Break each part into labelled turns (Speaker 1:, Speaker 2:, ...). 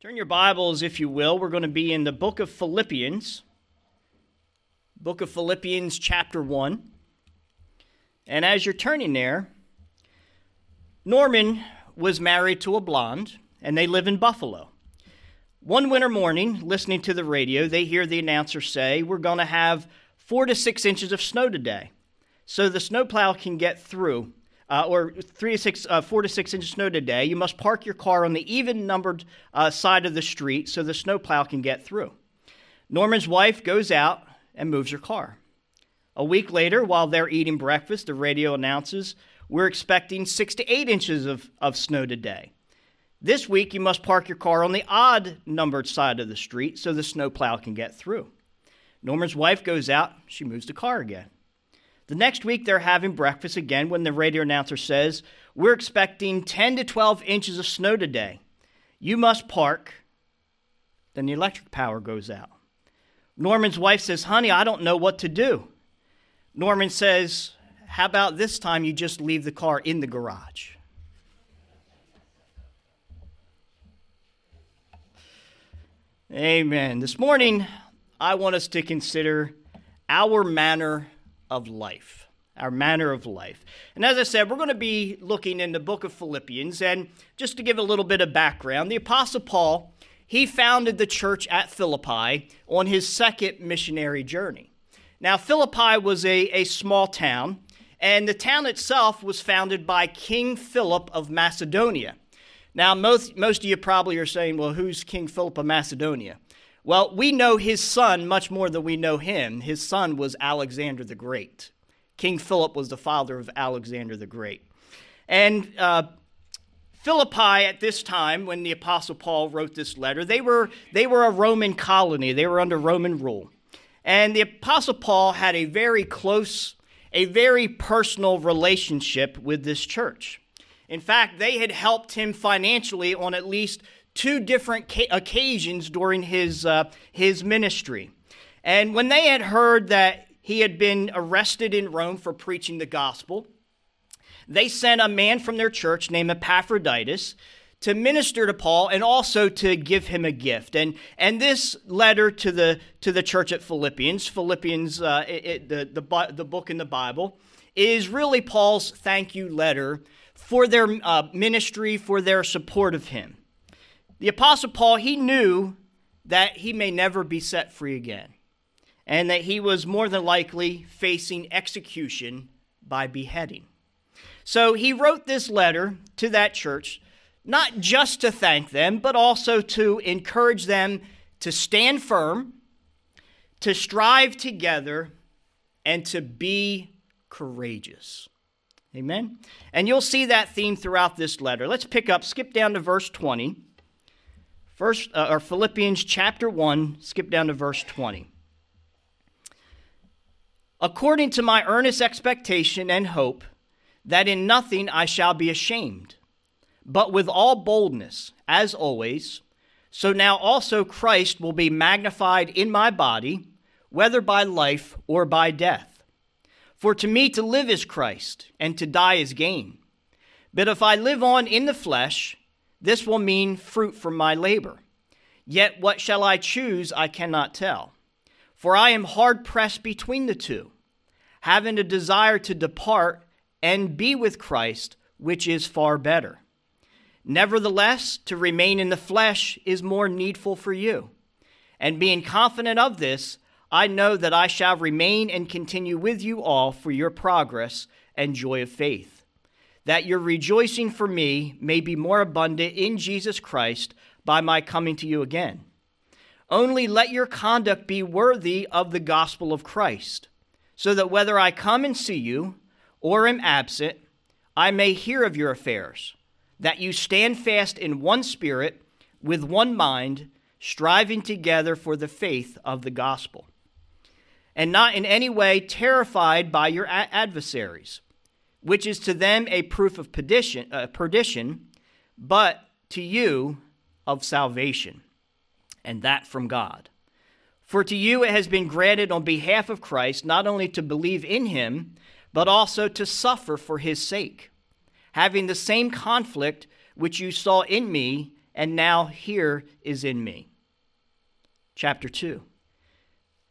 Speaker 1: Turn your Bibles, if you will. We're going to be in the book of Philippians. Book of Philippians, chapter 1. And as you're turning there, Norman was married to a blonde, and they live in Buffalo. One winter morning, listening to the radio, they hear the announcer say, We're going to have four to six inches of snow today. So the snowplow can get through uh, or three to six, uh, four to six inches of snow today, you must park your car on the even numbered uh, side of the street so the snowplow can get through. Norman's wife goes out and moves her car. A week later, while they're eating breakfast, the radio announces, We're expecting six to eight inches of, of snow today. This week, you must park your car on the odd numbered side of the street so the snowplow can get through. Norman's wife goes out, she moves the car again. The next week, they're having breakfast again when the radio announcer says, We're expecting 10 to 12 inches of snow today. You must park. Then the electric power goes out. Norman's wife says, Honey, I don't know what to do. Norman says, How about this time you just leave the car in the garage? Amen. This morning, I want us to consider our manner of life. Our manner of life. And as I said, we're going to be looking in the book of Philippians. And just to give a little bit of background, the Apostle Paul, he founded the church at Philippi on his second missionary journey. Now, Philippi was a, a small town, and the town itself was founded by King Philip of Macedonia. Now, most, most of you probably are saying, well, who's King Philip of Macedonia? Well, we know his son much more than we know him. His son was Alexander the Great. King Philip was the father of Alexander the Great. And uh, Philippi at this time, when the Apostle Paul wrote this letter, they were, they were a Roman colony, they were under Roman rule. And the Apostle Paul had a very close, a very personal relationship with this church. In fact, they had helped him financially on at least two different ca- occasions during his, uh, his ministry. And when they had heard that he had been arrested in Rome for preaching the gospel, they sent a man from their church named Epaphroditus to minister to Paul and also to give him a gift. And, and this letter to the, to the church at Philippians, Philippians, uh, it, it, the, the, the book in the Bible, is really Paul's thank you letter for their uh, ministry, for their support of him. The Apostle Paul, he knew that he may never be set free again, and that he was more than likely facing execution by beheading. So he wrote this letter to that church, not just to thank them, but also to encourage them to stand firm, to strive together, and to be courageous. Amen? And you'll see that theme throughout this letter. Let's pick up, skip down to verse 20. First, uh, or Philippians chapter 1, skip down to verse 20. According to my earnest expectation and hope that in nothing I shall be ashamed, but with all boldness, as always, so now also Christ will be magnified in my body, whether by life or by death. For to me to live is Christ, and to die is gain. But if I live on in the flesh, this will mean fruit from my labor. Yet what shall I choose, I cannot tell. For I am hard pressed between the two, having a desire to depart and be with Christ, which is far better. Nevertheless, to remain in the flesh is more needful for you. And being confident of this, I know that I shall remain and continue with you all for your progress and joy of faith that your rejoicing for me may be more abundant in Jesus Christ by my coming to you again. Only let your conduct be worthy of the gospel of Christ, so that whether I come and see you or am absent, I may hear of your affairs, that you stand fast in one spirit, with one mind, striving together for the faith of the gospel, and not in any way terrified by your adversaries which is to them a proof of perdition, uh, perdition, but to you of salvation, and that from God. For to you it has been granted on behalf of Christ not only to believe in him, but also to suffer for his sake, having the same conflict which you saw in me and now here is in me. Chapter 2.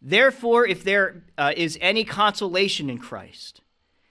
Speaker 1: Therefore, if there uh, is any consolation in Christ,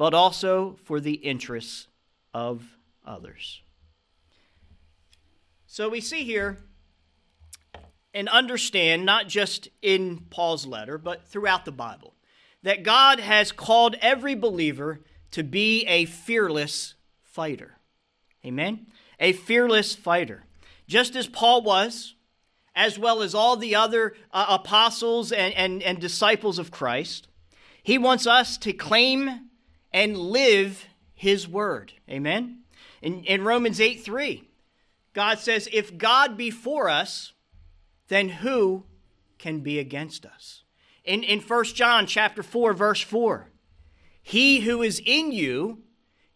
Speaker 1: but also for the interests of others. So we see here and understand, not just in Paul's letter, but throughout the Bible, that God has called every believer to be a fearless fighter. Amen? A fearless fighter. Just as Paul was, as well as all the other uh, apostles and, and, and disciples of Christ, he wants us to claim and live his word. Amen? In, in Romans 8 3, God says, If God be for us, then who can be against us? In, in 1 John chapter 4, verse 4, he who is in you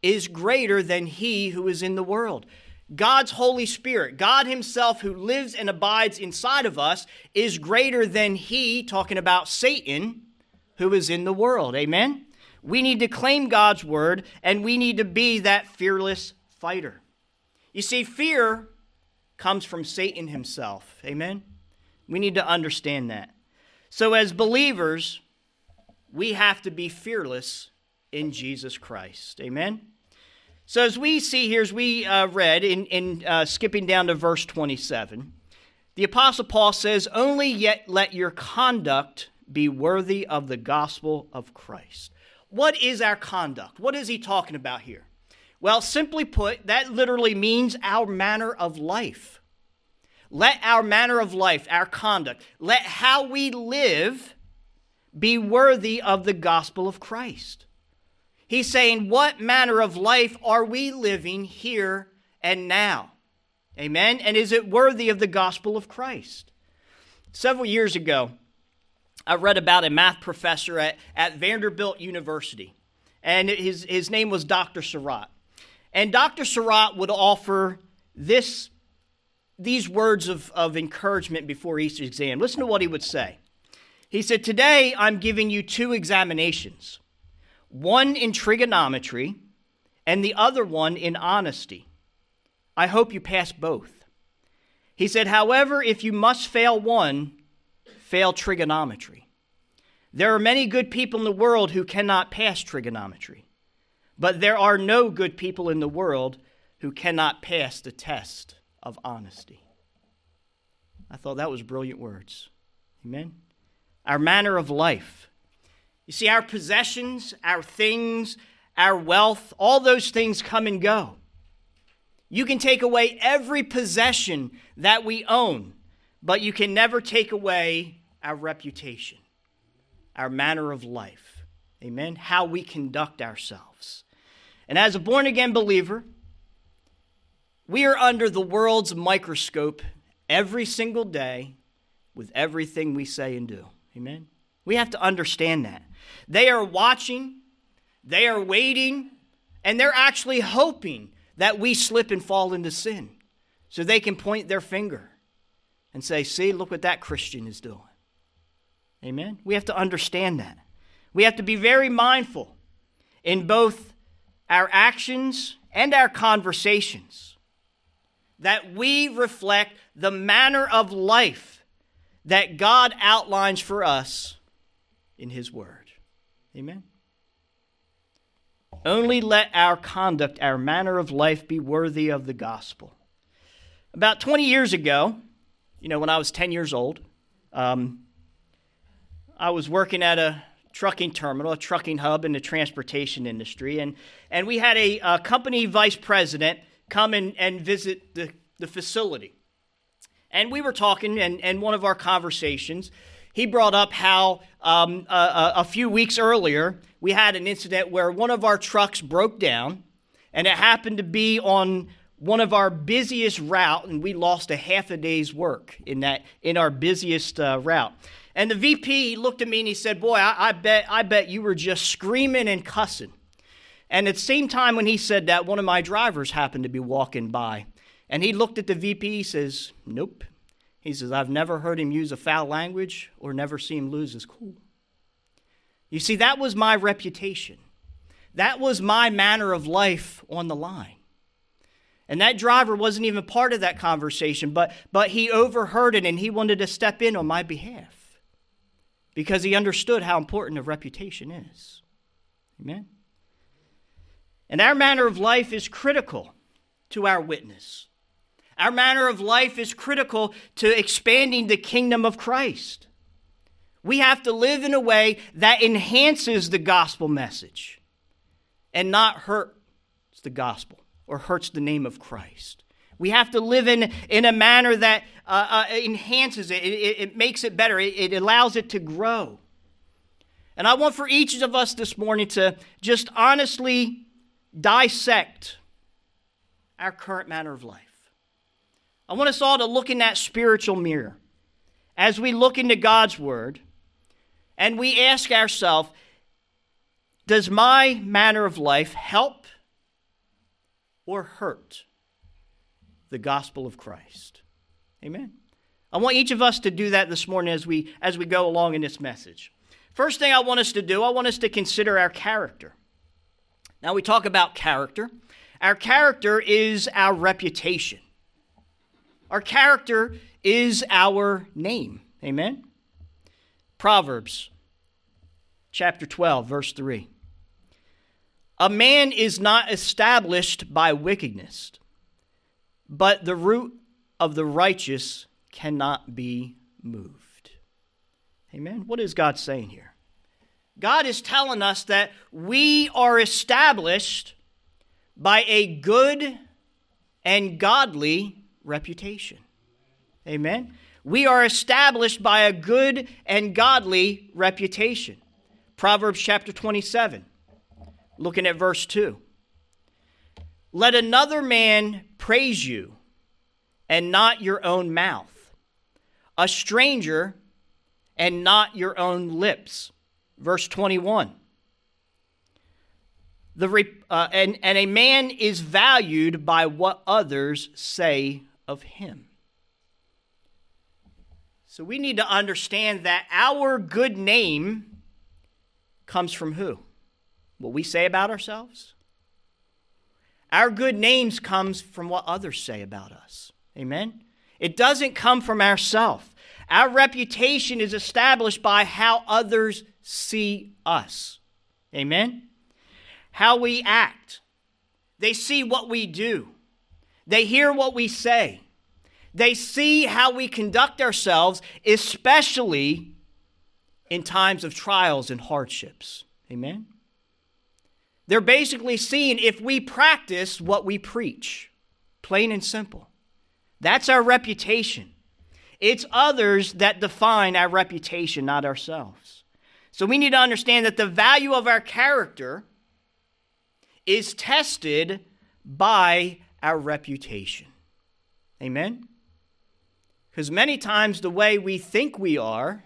Speaker 1: is greater than he who is in the world. God's Holy Spirit, God Himself who lives and abides inside of us, is greater than He, talking about Satan, who is in the world. Amen? We need to claim God's word and we need to be that fearless fighter. You see, fear comes from Satan himself. Amen? We need to understand that. So, as believers, we have to be fearless in Jesus Christ. Amen? So, as we see here, as we uh, read in, in uh, skipping down to verse 27, the Apostle Paul says, Only yet let your conduct be worthy of the gospel of Christ. What is our conduct? What is he talking about here? Well, simply put, that literally means our manner of life. Let our manner of life, our conduct, let how we live be worthy of the gospel of Christ. He's saying, What manner of life are we living here and now? Amen. And is it worthy of the gospel of Christ? Several years ago, I read about a math professor at, at Vanderbilt University, and his, his name was Dr. Sarratt. And Dr. Sarratt would offer this, these words of, of encouragement before each exam. Listen to what he would say. He said, Today I'm giving you two examinations one in trigonometry and the other one in honesty. I hope you pass both. He said, However, if you must fail one, fail trigonometry. There are many good people in the world who cannot pass trigonometry, but there are no good people in the world who cannot pass the test of honesty. I thought that was brilliant words. Amen. Our manner of life. You see, our possessions, our things, our wealth, all those things come and go. You can take away every possession that we own, but you can never take away our reputation, our manner of life. Amen. How we conduct ourselves. And as a born again believer, we are under the world's microscope every single day with everything we say and do. Amen. We have to understand that. They are watching, they are waiting, and they're actually hoping that we slip and fall into sin so they can point their finger and say, See, look what that Christian is doing. Amen? We have to understand that. We have to be very mindful in both our actions and our conversations that we reflect the manner of life that God outlines for us in His Word. Amen? Only let our conduct, our manner of life be worthy of the gospel. About 20 years ago, you know, when I was 10 years old, um, I was working at a trucking terminal, a trucking hub in the transportation industry, and, and we had a, a company vice president come and, and visit the, the facility. And we were talking, and, and one of our conversations, he brought up how um, a, a few weeks earlier we had an incident where one of our trucks broke down, and it happened to be on one of our busiest route, and we lost a half a day's work in that in our busiest uh, route. And the VP looked at me and he said, "Boy, I, I bet I bet you were just screaming and cussing." And at the same time, when he said that, one of my drivers happened to be walking by, and he looked at the VP. He says, "Nope." He says, "I've never heard him use a foul language or never seen him lose his cool." You see, that was my reputation. That was my manner of life on the line. And that driver wasn't even part of that conversation, but, but he overheard it and he wanted to step in on my behalf because he understood how important a reputation is. Amen? And our manner of life is critical to our witness. Our manner of life is critical to expanding the kingdom of Christ. We have to live in a way that enhances the gospel message and not hurts the gospel or hurts the name of Christ. We have to live in, in a manner that uh, uh, enhances it, it, it, makes it better, it, it allows it to grow. And I want for each of us this morning to just honestly dissect our current manner of life. I want us all to look in that spiritual mirror as we look into God's Word and we ask ourselves Does my manner of life help or hurt the gospel of Christ. Amen. I want each of us to do that this morning as we as we go along in this message. First thing I want us to do, I want us to consider our character. Now we talk about character. Our character is our reputation. Our character is our name. Amen. Proverbs chapter 12 verse 3. A man is not established by wickedness, but the root of the righteous cannot be moved. Amen. What is God saying here? God is telling us that we are established by a good and godly reputation. Amen. We are established by a good and godly reputation. Proverbs chapter 27 looking at verse 2. Let another man praise you, and not your own mouth, a stranger, and not your own lips. Verse 21. The, uh, and, and a man is valued by what others say of him. So we need to understand that our good name comes from who? What we say about ourselves. Our good names comes from what others say about us. Amen. It doesn't come from ourselves. Our reputation is established by how others see us. Amen. How we act. They see what we do. They hear what we say. They see how we conduct ourselves, especially in times of trials and hardships. Amen. They're basically seeing if we practice what we preach, plain and simple. That's our reputation. It's others that define our reputation, not ourselves. So we need to understand that the value of our character is tested by our reputation. Amen? Because many times the way we think we are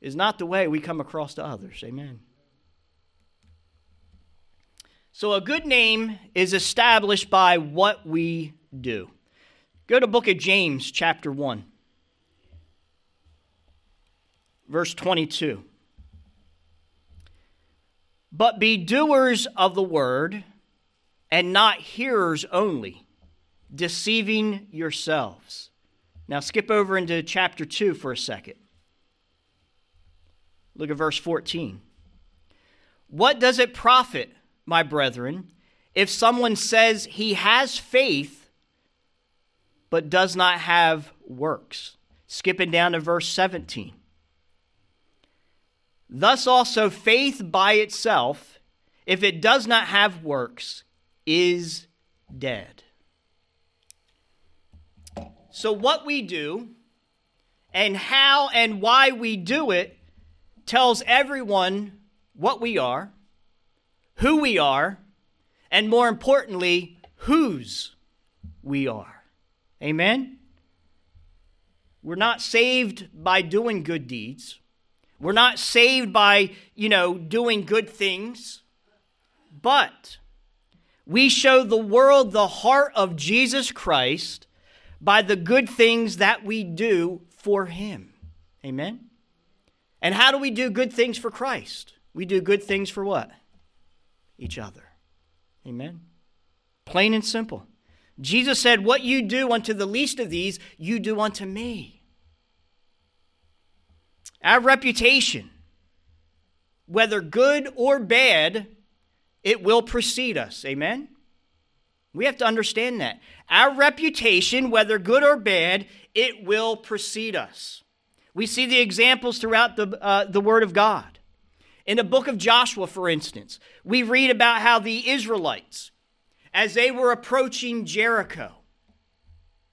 Speaker 1: is not the way we come across to others. Amen. So a good name is established by what we do. Go to book of James chapter 1 verse 22. But be doers of the word and not hearers only, deceiving yourselves. Now skip over into chapter 2 for a second. Look at verse 14. What does it profit my brethren, if someone says he has faith but does not have works. Skipping down to verse 17. Thus also, faith by itself, if it does not have works, is dead. So, what we do and how and why we do it tells everyone what we are who we are, and more importantly, whose we are. Amen? We're not saved by doing good deeds. We're not saved by, you know, doing good things. But we show the world the heart of Jesus Christ by the good things that we do for Him. Amen? And how do we do good things for Christ? We do good things for what? Each other. Amen? Plain and simple. Jesus said, What you do unto the least of these, you do unto me. Our reputation, whether good or bad, it will precede us. Amen? We have to understand that. Our reputation, whether good or bad, it will precede us. We see the examples throughout the, uh, the Word of God. In the book of Joshua, for instance, we read about how the Israelites, as they were approaching Jericho,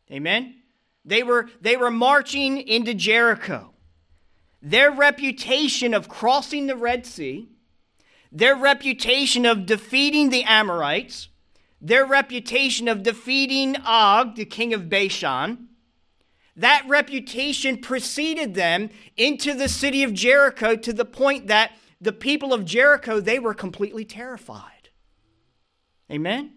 Speaker 1: amen? They were, they were marching into Jericho. Their reputation of crossing the Red Sea, their reputation of defeating the Amorites, their reputation of defeating Og, the king of Bashan, that reputation preceded them into the city of Jericho to the point that the people of Jericho, they were completely terrified. Amen?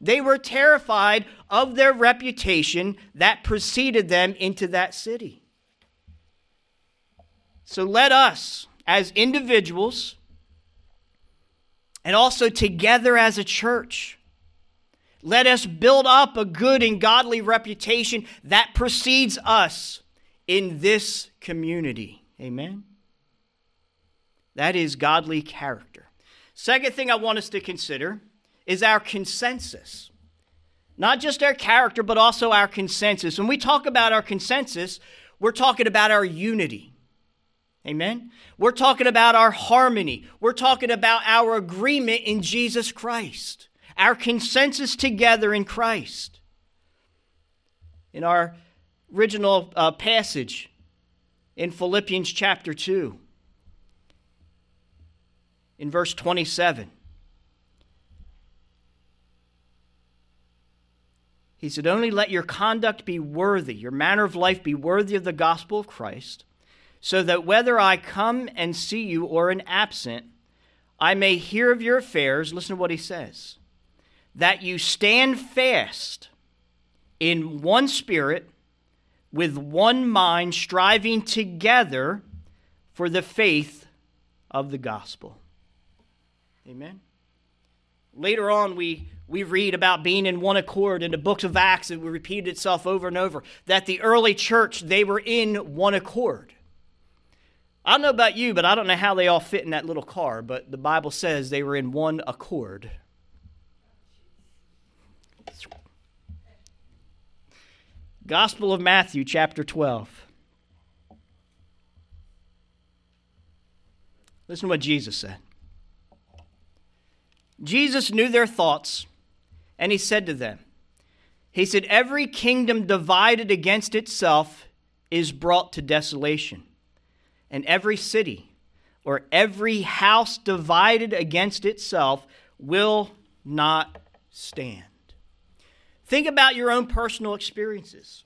Speaker 1: They were terrified of their reputation that preceded them into that city. So let us, as individuals, and also together as a church, let us build up a good and godly reputation that precedes us in this community. Amen. That is godly character. Second thing I want us to consider is our consensus. Not just our character, but also our consensus. When we talk about our consensus, we're talking about our unity. Amen? We're talking about our harmony. We're talking about our agreement in Jesus Christ our consensus together in Christ. In our original uh, passage in Philippians chapter 2, in verse 27, he said, Only let your conduct be worthy, your manner of life be worthy of the gospel of Christ, so that whether I come and see you or am absent, I may hear of your affairs. Listen to what he says that you stand fast in one spirit, with one mind, striving together for the faith of the gospel. Amen. Later on, we, we read about being in one accord in the books of Acts, it repeated itself over and over, that the early church, they were in one accord. I don't know about you, but I don't know how they all fit in that little car, but the Bible says they were in one accord. Gospel of Matthew, chapter 12. Listen to what Jesus said. Jesus knew their thoughts, and he said to them, He said, Every kingdom divided against itself is brought to desolation, and every city or every house divided against itself will not stand. Think about your own personal experiences.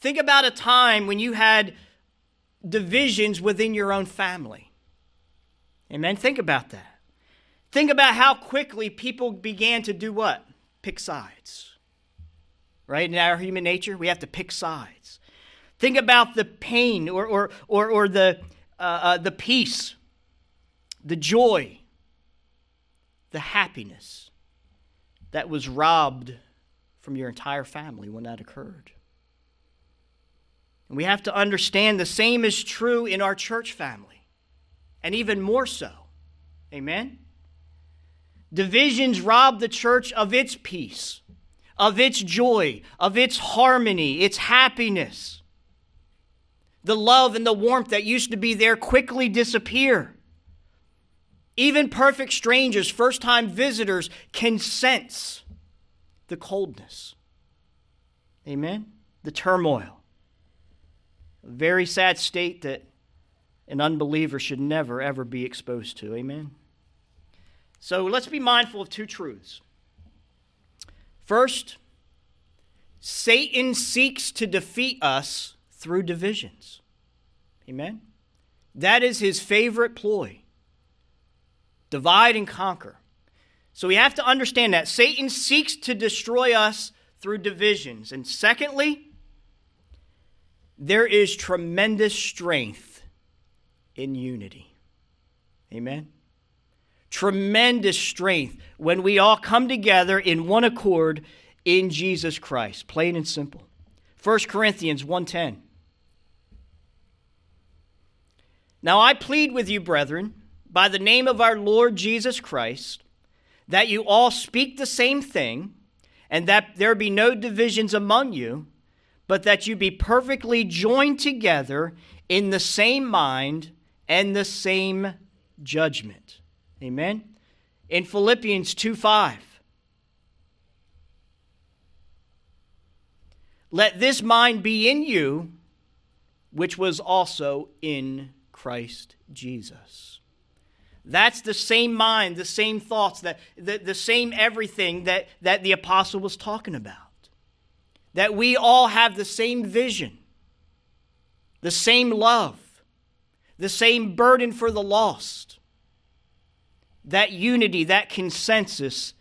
Speaker 1: Think about a time when you had divisions within your own family. Amen. Think about that. Think about how quickly people began to do what? Pick sides. Right? In our human nature, we have to pick sides. Think about the pain or, or, or, or the, uh, uh, the peace, the joy, the happiness that was robbed from your entire family when that occurred. And we have to understand the same is true in our church family, and even more so. Amen? Divisions rob the church of its peace, of its joy, of its harmony, its happiness. The love and the warmth that used to be there quickly disappear. Even perfect strangers, first time visitors, can sense the coldness. Amen? The turmoil. A very sad state that an unbeliever should never, ever be exposed to. Amen? So let's be mindful of two truths. First, Satan seeks to defeat us through divisions. Amen? That is his favorite ploy divide and conquer. So we have to understand that Satan seeks to destroy us through divisions. And secondly, there is tremendous strength in unity. Amen? Tremendous strength when we all come together in one accord in Jesus Christ, plain and simple. 1 Corinthians 1:10 Now I plead with you, brethren, by the name of our Lord Jesus Christ, that you all speak the same thing, and that there be no divisions among you, but that you be perfectly joined together in the same mind and the same judgment. Amen. In Philippians 2 5. Let this mind be in you, which was also in Christ Jesus. That's the same mind, the same thoughts, the, the, the same everything that, that the apostle was talking about. That we all have the same vision, the same love, the same burden for the lost. That unity, that consensus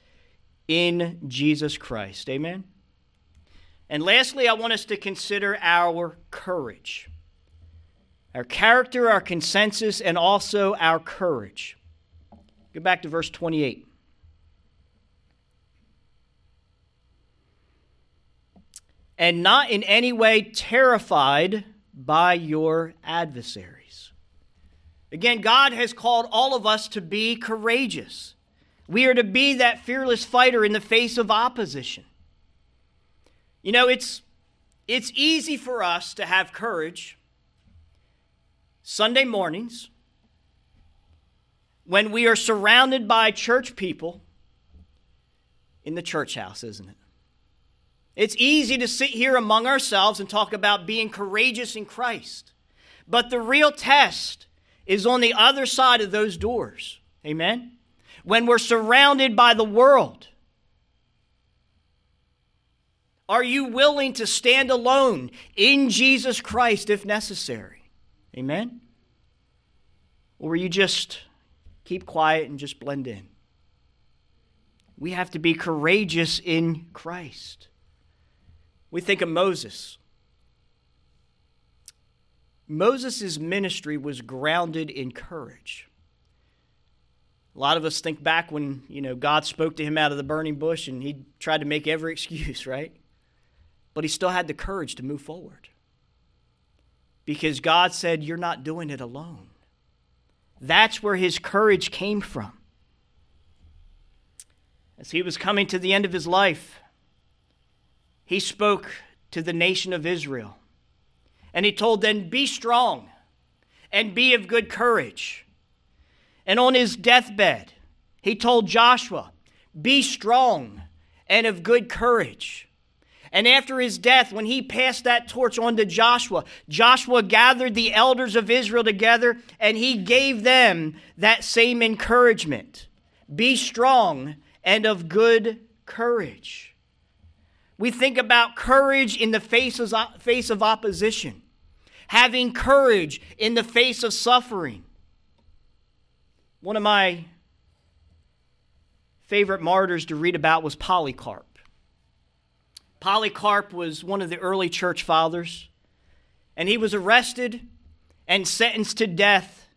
Speaker 1: in Jesus Christ. Amen? And lastly, I want us to consider our courage our character, our consensus, and also our courage. Go back to verse 28. And not in any way terrified by your adversaries. Again, God has called all of us to be courageous. We are to be that fearless fighter in the face of opposition. You know, it's, it's easy for us to have courage Sunday mornings when we are surrounded by church people in the church house, isn't it? It's easy to sit here among ourselves and talk about being courageous in Christ. But the real test is on the other side of those doors. Amen? When we're surrounded by the world. Are you willing to stand alone in Jesus Christ if necessary? Amen? Or you just keep quiet and just blend in? We have to be courageous in Christ. We think of Moses. Moses' ministry was grounded in courage. A lot of us think back when, you know, God spoke to him out of the burning bush and he tried to make every excuse, right? But he still had the courage to move forward because God said, You're not doing it alone. That's where his courage came from. As he was coming to the end of his life, he spoke to the nation of Israel. And he told them, Be strong and be of good courage. And on his deathbed, he told Joshua, Be strong and of good courage. And after his death, when he passed that torch on to Joshua, Joshua gathered the elders of Israel together and he gave them that same encouragement be strong and of good courage. We think about courage in the face of, face of opposition, having courage in the face of suffering. One of my favorite martyrs to read about was Polycarp. Polycarp was one of the early church fathers, and he was arrested and sentenced to death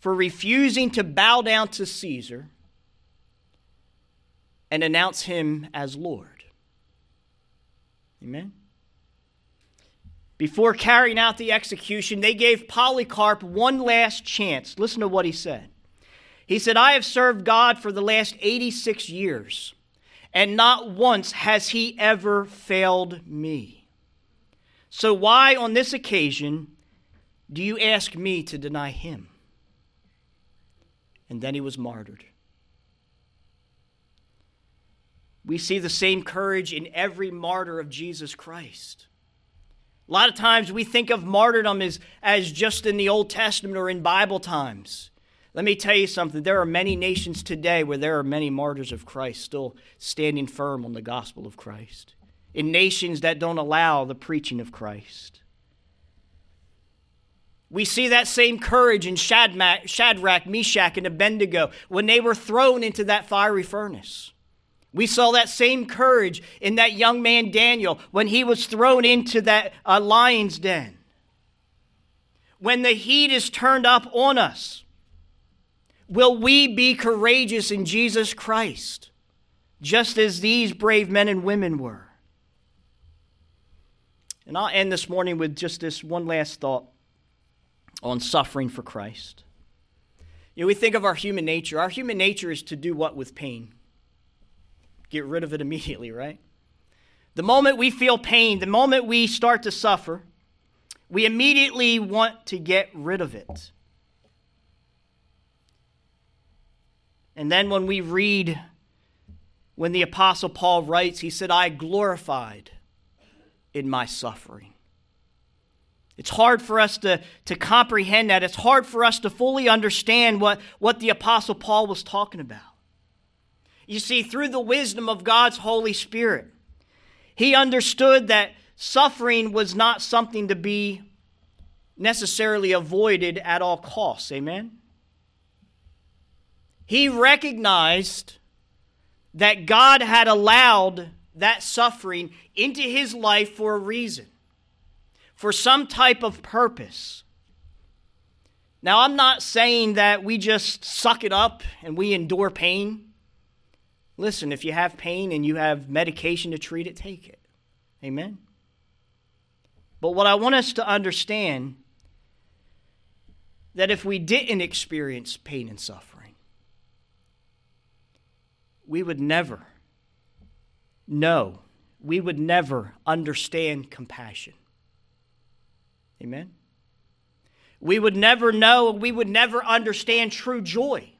Speaker 1: for refusing to bow down to Caesar and announce him as Lord. Amen. Before carrying out the execution, they gave Polycarp one last chance. Listen to what he said. He said, I have served God for the last 86 years and not once has he ever failed me. So, why on this occasion do you ask me to deny him? And then he was martyred. We see the same courage in every martyr of Jesus Christ. A lot of times we think of martyrdom as, as just in the Old Testament or in Bible times. Let me tell you something. There are many nations today where there are many martyrs of Christ still standing firm on the gospel of Christ, in nations that don't allow the preaching of Christ. We see that same courage in Shadrach, Meshach, and Abednego when they were thrown into that fiery furnace. We saw that same courage in that young man Daniel when he was thrown into that uh, lion's den. When the heat is turned up on us, will we be courageous in Jesus Christ, just as these brave men and women were? And I'll end this morning with just this one last thought on suffering for Christ. You know, we think of our human nature. Our human nature is to do what with pain? Get rid of it immediately, right? The moment we feel pain, the moment we start to suffer, we immediately want to get rid of it. And then when we read, when the Apostle Paul writes, he said, I glorified in my suffering. It's hard for us to, to comprehend that. It's hard for us to fully understand what, what the Apostle Paul was talking about. You see, through the wisdom of God's Holy Spirit, he understood that suffering was not something to be necessarily avoided at all costs. Amen? He recognized that God had allowed that suffering into his life for a reason for some type of purpose. Now, I'm not saying that we just suck it up and we endure pain. Listen, if you have pain and you have medication to treat it, take it. Amen. But what I want us to understand that if we didn't experience pain and suffering, we would never know, we would never understand compassion. Amen. We would never know, we would never understand true joy.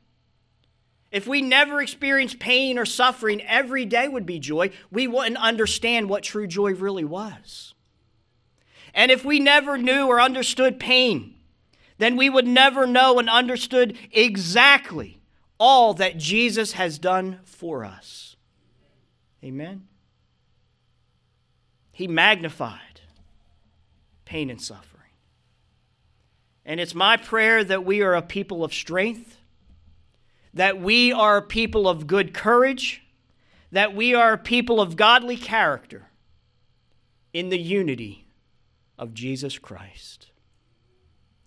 Speaker 1: If we never experienced pain or suffering, every day would be joy. We wouldn't understand what true joy really was. And if we never knew or understood pain, then we would never know and understood exactly all that Jesus has done for us. Amen. He magnified pain and suffering. And it's my prayer that we are a people of strength, that we are people of good courage, that we are people of godly character in the unity of Jesus Christ.